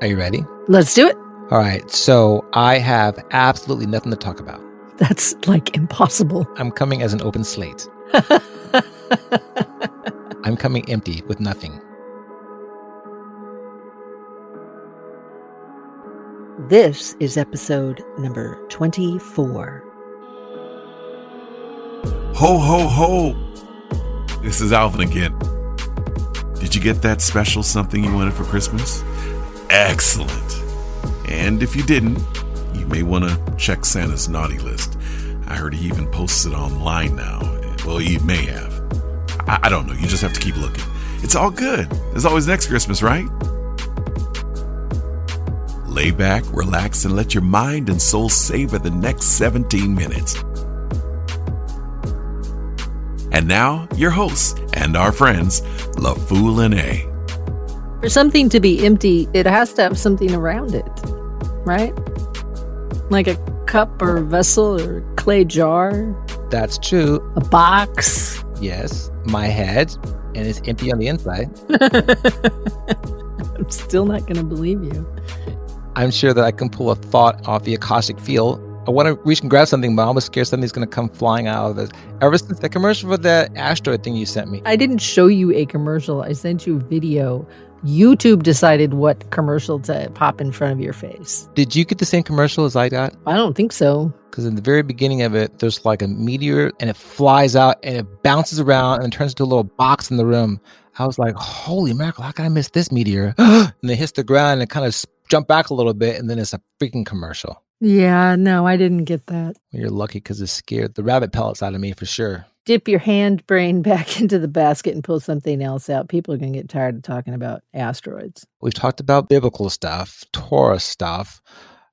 Are you ready? Let's do it. All right. So I have absolutely nothing to talk about. That's like impossible. I'm coming as an open slate. I'm coming empty with nothing. this is episode number 24. Ho, ho, ho! This is Alvin again. Did you get that special something you wanted for Christmas? Excellent. And if you didn't, you may want to check Santa's naughty list. I heard he even posts it online now. Well, he may have. I, I don't know. You just have to keep looking. It's all good. There's always next Christmas, right? Lay back, relax, and let your mind and soul savor the next 17 minutes. And now, your hosts and our friends, La Fool and A. For something to be empty, it has to have something around it, right? Like a cup or vessel or clay jar, That's true. a box. Yes, my head, and it's empty on the inside. I'm still not going to believe you. I'm sure that I can pull a thought off the Akashic field. I want to reach and grab something, but I'm almost scared something's going to come flying out of it. Ever since the commercial for that asteroid thing you sent me, I didn't show you a commercial. I sent you a video. YouTube decided what commercial to pop in front of your face. did you get the same commercial as I got? I don't think so. Because in the very beginning of it, there's like a meteor and it flies out and it bounces around and it turns into a little box in the room. I was like, holy mackerel, how can I miss this meteor? and it hits the ground and it kind of jump back a little bit and then it's a freaking commercial. Yeah, no, I didn't get that. You're lucky because it scared the rabbit pellets out of me for sure. Dip your hand brain back into the basket and pull something else out. People are going to get tired of talking about asteroids. We've talked about biblical stuff, Torah stuff.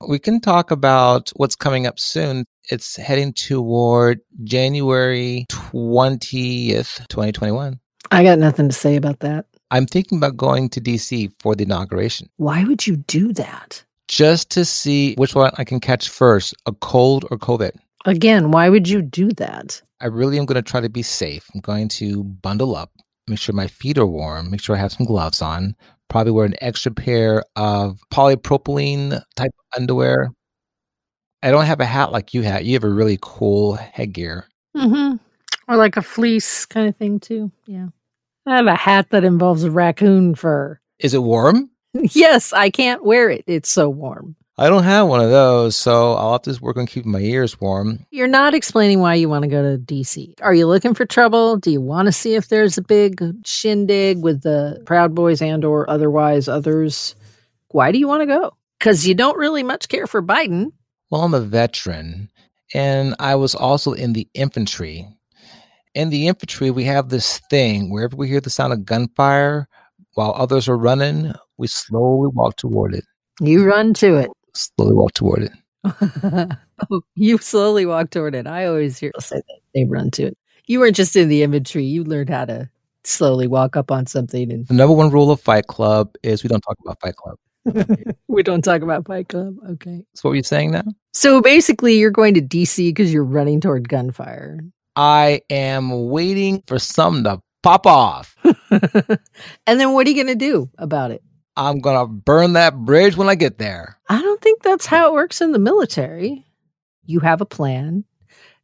We can talk about what's coming up soon. It's heading toward January 20th, 2021. I got nothing to say about that. I'm thinking about going to DC for the inauguration Why would you do that? just to see which one I can catch first, a cold or COVID. Again, why would you do that? I really am going to try to be safe. I'm going to bundle up, make sure my feet are warm, make sure I have some gloves on, probably wear an extra pair of polypropylene type underwear. I don't have a hat like you have. You have a really cool headgear. Mm-hmm. Or like a fleece kind of thing, too. Yeah. I have a hat that involves a raccoon fur. Is it warm? yes, I can't wear it. It's so warm. I don't have one of those, so I'll have to work on keeping my ears warm. You're not explaining why you want to go to DC. Are you looking for trouble? Do you want to see if there's a big shindig with the Proud Boys and or otherwise others? Why do you want to go? Because you don't really much care for Biden. Well, I'm a veteran, and I was also in the infantry. In the infantry, we have this thing wherever we hear the sound of gunfire, while others are running, we slowly walk toward it. You run to it. Slowly walk toward it. oh, you slowly walk toward it. I always hear people say that they run to it. You weren't just in the infantry. You learned how to slowly walk up on something and The number one rule of Fight Club is we don't talk about Fight Club. we don't talk about Fight Club. Okay. That's what you're saying now? So basically, you're going to DC because you're running toward gunfire. I am waiting for some to pop off. and then what are you going to do about it? I'm going to burn that bridge when I get there. I don't think that's how it works in the military. You have a plan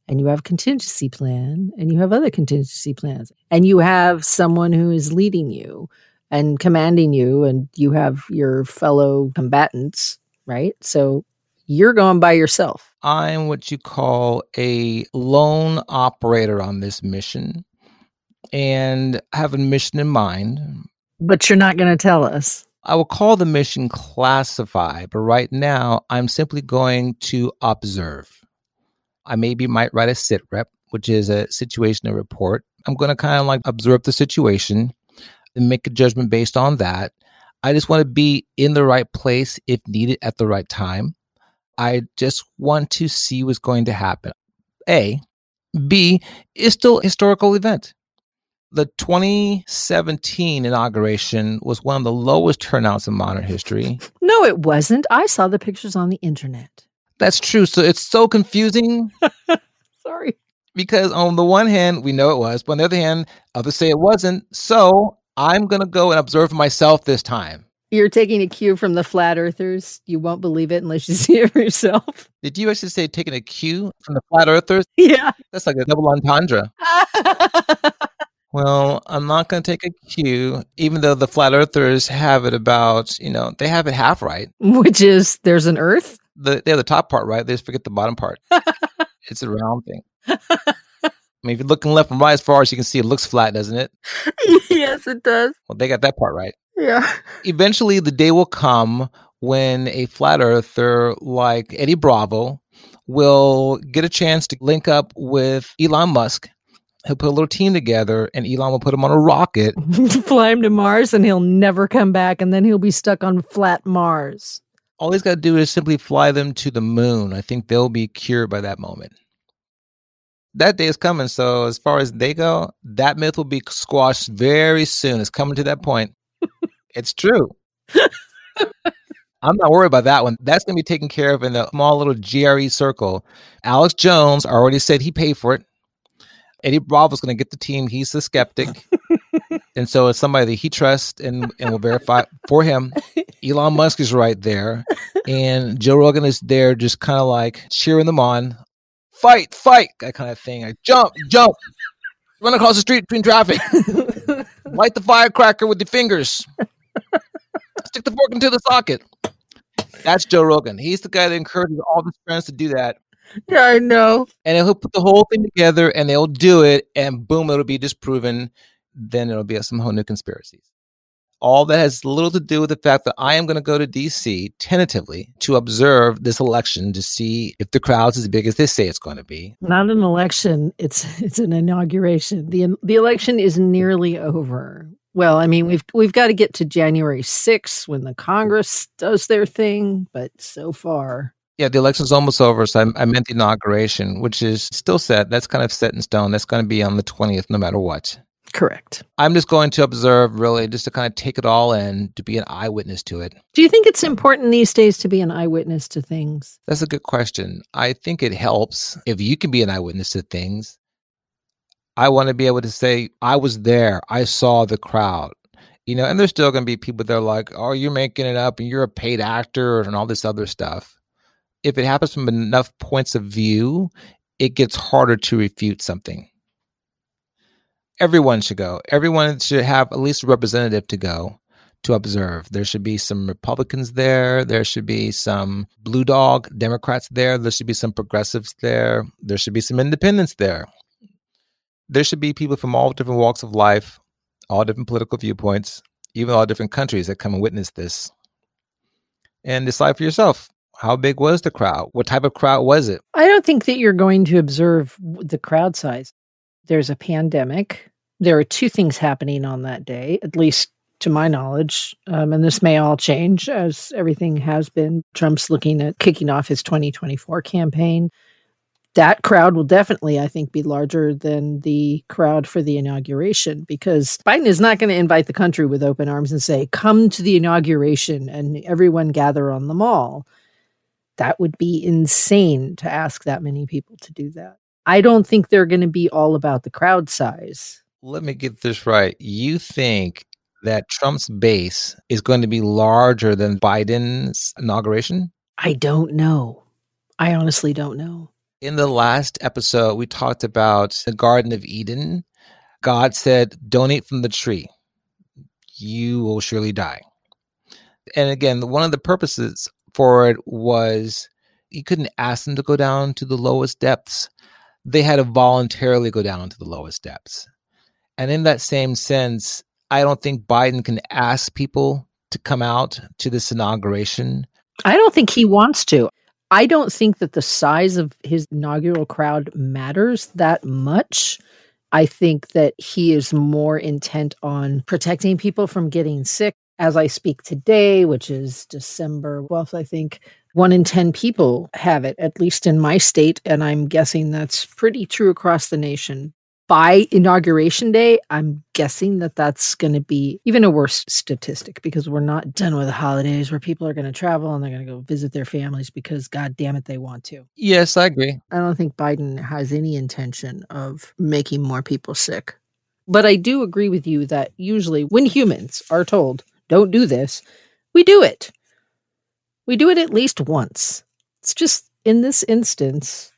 and you have a contingency plan and you have other contingency plans and you have someone who is leading you and commanding you and you have your fellow combatants, right? So you're going by yourself. I'm what you call a lone operator on this mission and I have a mission in mind. But you're not going to tell us. I will call the mission classified, but right now I'm simply going to observe. I maybe might write a sit rep, which is a situational report. I'm going to kind of like observe the situation and make a judgment based on that. I just want to be in the right place if needed at the right time. I just want to see what's going to happen. A. B. Is still a historical event. The 2017 inauguration was one of the lowest turnouts in modern history. No, it wasn't. I saw the pictures on the internet. That's true. So it's so confusing Sorry. because on the one hand, we know it was, but on the other hand, others say it wasn't. So I'm going to go and observe myself this time. You're taking a cue from the flat earthers. You won't believe it unless you see it for yourself. Did you actually say taking a cue from the flat earthers? Yeah. That's like a double entendre. Well, I'm not going to take a cue, even though the flat earthers have it about, you know, they have it half right. Which is there's an earth. The, they have the top part right. They just forget the bottom part. it's a round thing. I mean, if you're looking left and right as far as you can see, it looks flat, doesn't it? yes, it does. Well, they got that part right. Yeah. Eventually, the day will come when a flat earther like Eddie Bravo will get a chance to link up with Elon Musk he'll put a little team together and Elon will put him on a rocket. Fly him to Mars and he'll never come back and then he'll be stuck on flat Mars. All he's got to do is simply fly them to the moon. I think they'll be cured by that moment. That day is coming. So, as far as they go, that myth will be squashed very soon. It's coming to that point. it's true. I'm not worried about that one. That's going to be taken care of in the small little JRE circle. Alex Jones already said he paid for it. Eddie Bravo's going to get the team. He's the skeptic. and so it's somebody that he trusts and, and will verify for him. Elon Musk is right there. And Joe Rogan is there just kind of like cheering them on. Fight, fight, that kind of thing. Like, jump, jump, run across the street between traffic. Light the firecracker with your fingers. Stick the fork into the socket. That's Joe Rogan. He's the guy that encourages all his friends to do that. Yeah, I know. And he'll put the whole thing together and they'll do it, and boom, it'll be disproven. Then it'll be some whole new conspiracies. All that has little to do with the fact that I am going to go to DC tentatively to observe this election to see if the crowd's as big as they say it's going to be. Not an election; it's it's an inauguration. the The election is nearly over. Well, I mean, we've we've got to get to January 6th when the Congress does their thing, but so far yeah, the election's almost over, so I, I, meant the inauguration, which is still set. That's kind of set in stone. That's going to be on the 20th, no matter what. Correct. I'm just going to observe, really, just to kind of take it all in, to be an eyewitness to it. Do you think it's important these days to be an eyewitness to things? That's a good question. I think it helps if you can be an eyewitness to things. I want to be able to say, I was there, I saw the crowd. You know, and there's still going to be people that are like, oh, you're making it up and you're a paid actor and all this other stuff if it happens from enough points of view, it gets harder to refute something. Everyone should go. Everyone should have at least a representative to go to observe. There should be some Republicans there. There should be some blue dog Democrats there. There should be some progressives there. There should be some independents there. There should be people from all different walks of life, all different political viewpoints, even all different countries that come and witness this. And decide for yourself how big was the crowd? What type of crowd was it? I don't think that you're going to observe the crowd size. There's a pandemic. There are two things happening on that day, at least to my knowledge. Um, and this may all change as everything has been. Trump's looking at kicking off his 2024 campaign. That crowd will definitely, I think, be larger than the crowd for the inauguration because Biden is not going to invite the country with open arms and say, come to the inauguration and everyone gather on the mall that would be insane to ask that many people to do that. I don't think they're going to be all about the crowd size. Let me get this right. You think that Trump's base is going to be larger than Biden's inauguration? I don't know. I honestly don't know. In the last episode, we talked about the Garden of Eden. God said, Don't eat from the tree. You will surely die. And again, one of the purposes for it was you couldn't ask them to go down to the lowest depths. They had to voluntarily go down to the lowest depths. And in that same sense, I don't think Biden can ask people to come out to this inauguration. I don't think he wants to. I don't think that the size of his inaugural crowd matters that much. I think that he is more intent on protecting people from getting sick, as I speak today, which is December 12th, I think, one in 10 people have it, at least in my state. And I'm guessing that's pretty true across the nation. By inauguration day, I'm guessing that that's going to be even a worse statistic because we're not done with the holidays where people are going to travel and they're going to go visit their families because, God damn it, they want to. Yes, I agree. I don't think Biden has any intention of making more people sick. But I do agree with you that usually when humans are told don't do this, we do it. We do it at least once. It's just in this instance,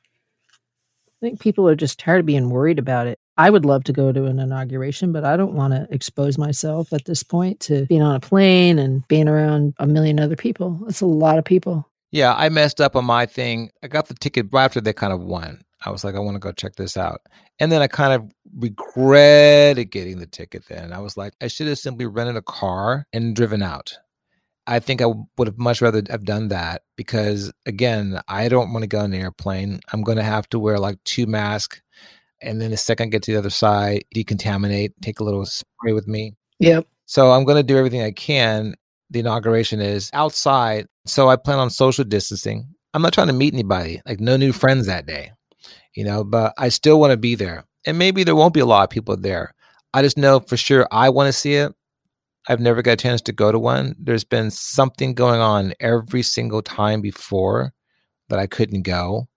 I think people are just tired of being worried about it. I would love to go to an inauguration, but I don't want to expose myself at this point to being on a plane and being around a million other people. That's a lot of people. Yeah, I messed up on my thing. I got the ticket right after they kind of won. I was like, I want to go check this out. And then I kind of regretted getting the ticket then. I was like, I should have simply rented a car and driven out. I think I would have much rather have done that because again, I don't want to go on an airplane. I'm going to have to wear like two masks and then the second I get to the other side, decontaminate, take a little spray with me. Yep. So I'm going to do everything I can. The inauguration is outside. So I plan on social distancing. I'm not trying to meet anybody, like no new friends that day, you know, but I still want to be there. And maybe there won't be a lot of people there. I just know for sure I want to see it. I've never got a chance to go to one. There's been something going on every single time before that I couldn't go.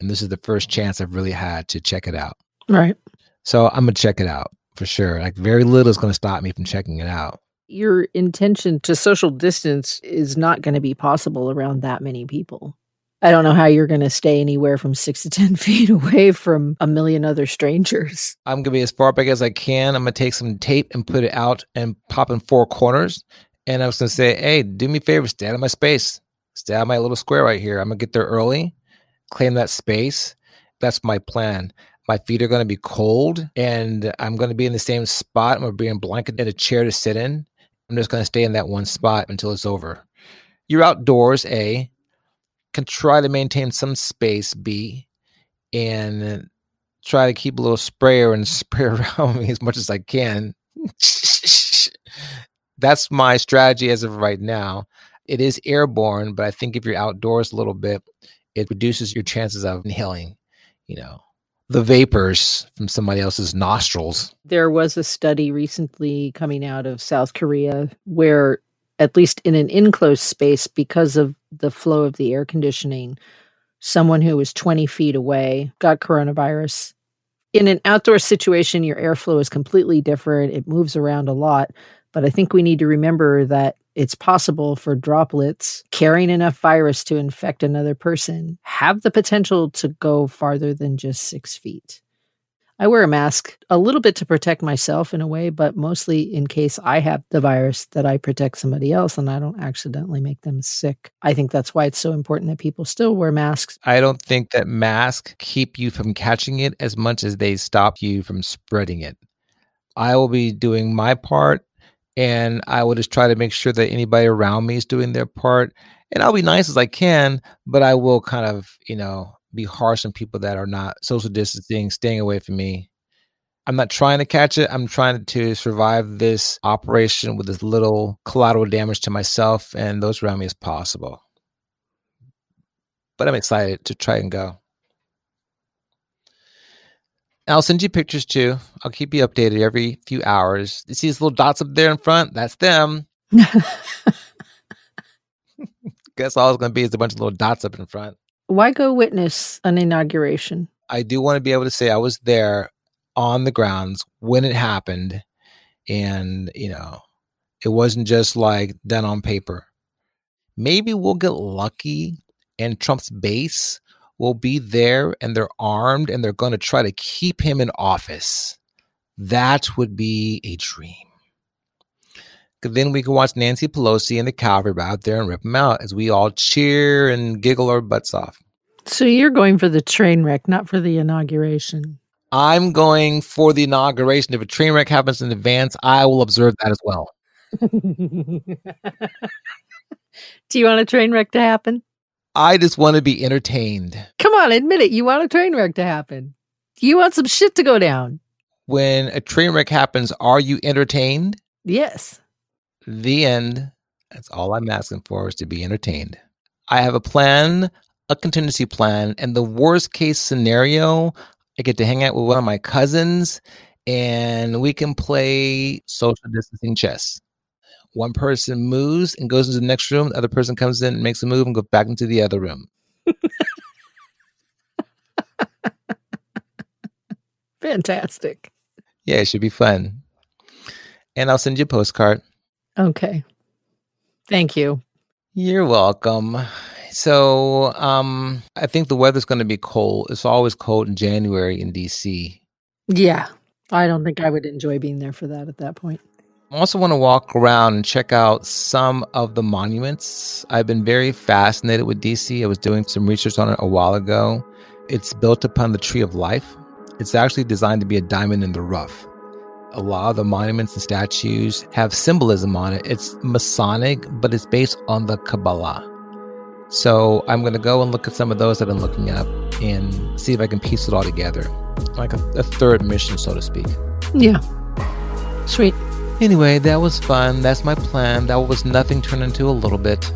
And this is the first chance I've really had to check it out. Right. So I'm going to check it out for sure. Like very little is going to stop me from checking it out. Your intention to social distance is not going to be possible around that many people. I don't know how you're going to stay anywhere from six to 10 feet away from a million other strangers. I'm going to be as far back as I can. I'm going to take some tape and put it out and pop in four corners. And I was going to say, hey, do me a favor, stay out of my space. Stay out of my little square right here. I'm going to get there early, claim that space. That's my plan. My feet are going to be cold and I'm going to be in the same spot. I'm going to be in a blanket in a chair to sit in. I'm just going to stay in that one spot until it's over. You're outdoors, A can try to maintain some space, B, and try to keep a little sprayer and spray around me as much as I can. That's my strategy as of right now. It is airborne, but I think if you're outdoors a little bit, it reduces your chances of inhaling, you know, the vapors from somebody else's nostrils. There was a study recently coming out of South Korea where at least in an enclosed space because of the flow of the air conditioning, someone who was 20 feet away got coronavirus. In an outdoor situation, your airflow is completely different. It moves around a lot. But I think we need to remember that it's possible for droplets carrying enough virus to infect another person have the potential to go farther than just six feet. I wear a mask a little bit to protect myself in a way, but mostly in case I have the virus that I protect somebody else and I don't accidentally make them sick. I think that's why it's so important that people still wear masks. I don't think that masks keep you from catching it as much as they stop you from spreading it. I will be doing my part and I will just try to make sure that anybody around me is doing their part. And I'll be nice as I can, but I will kind of, you know, be harsh on people that are not social distancing, staying away from me. I'm not trying to catch it. I'm trying to survive this operation with as little collateral damage to myself and those around me as possible. But I'm excited to try and go. I'll send you pictures too. I'll keep you updated every few hours. You see these little dots up there in front? That's them. Guess all it's going to be is a bunch of little dots up in front. Why go witness an inauguration? I do want to be able to say I was there on the grounds when it happened. And, you know, it wasn't just like done on paper. Maybe we'll get lucky and Trump's base will be there and they're armed and they're going to try to keep him in office. That would be a dream. Then we can watch Nancy Pelosi and the cavalry out there and rip them out as we all cheer and giggle our butts off. So you're going for the train wreck, not for the inauguration. I'm going for the inauguration. If a train wreck happens in advance, I will observe that as well. Do you want a train wreck to happen? I just want to be entertained. Come on, admit it. You want a train wreck to happen. You want some shit to go down. When a train wreck happens, are you entertained? Yes. The end. That's all I'm asking for is to be entertained. I have a plan, a contingency plan, and the worst case scenario, I get to hang out with one of my cousins and we can play social distancing chess. One person moves and goes into the next room, the other person comes in and makes a move and goes back into the other room. Fantastic. Yeah, it should be fun. And I'll send you a postcard. Okay. Thank you. You're welcome. So, um, I think the weather's going to be cold. It's always cold in January in DC. Yeah. I don't think I would enjoy being there for that at that point. I also want to walk around and check out some of the monuments. I've been very fascinated with DC. I was doing some research on it a while ago. It's built upon the Tree of Life. It's actually designed to be a diamond in the rough. A lot of the monuments and statues have symbolism on it. It's Masonic, but it's based on the Kabbalah. So I'm going to go and look at some of those I've been looking up and see if I can piece it all together. Like a, a third mission, so to speak. Yeah. Sweet. Anyway, that was fun. That's my plan. That was nothing turned into a little bit.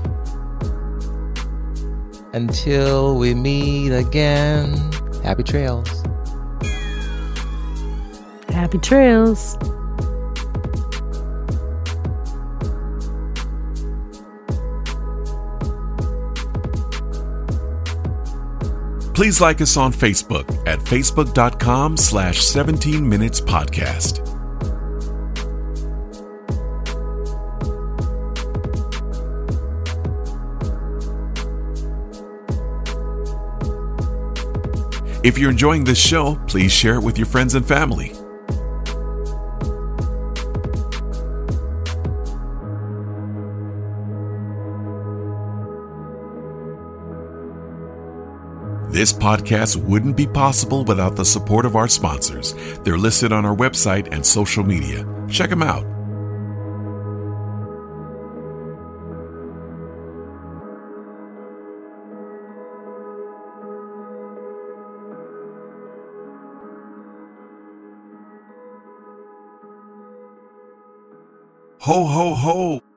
Until we meet again, happy trails. Happy trails. Please like us on Facebook at facebook.com slash 17 minutes podcast. If you're enjoying this show, please share it with your friends and family. This podcast wouldn't be possible without the support of our sponsors. They're listed on our website and social media. Check them out. Ho, ho, ho!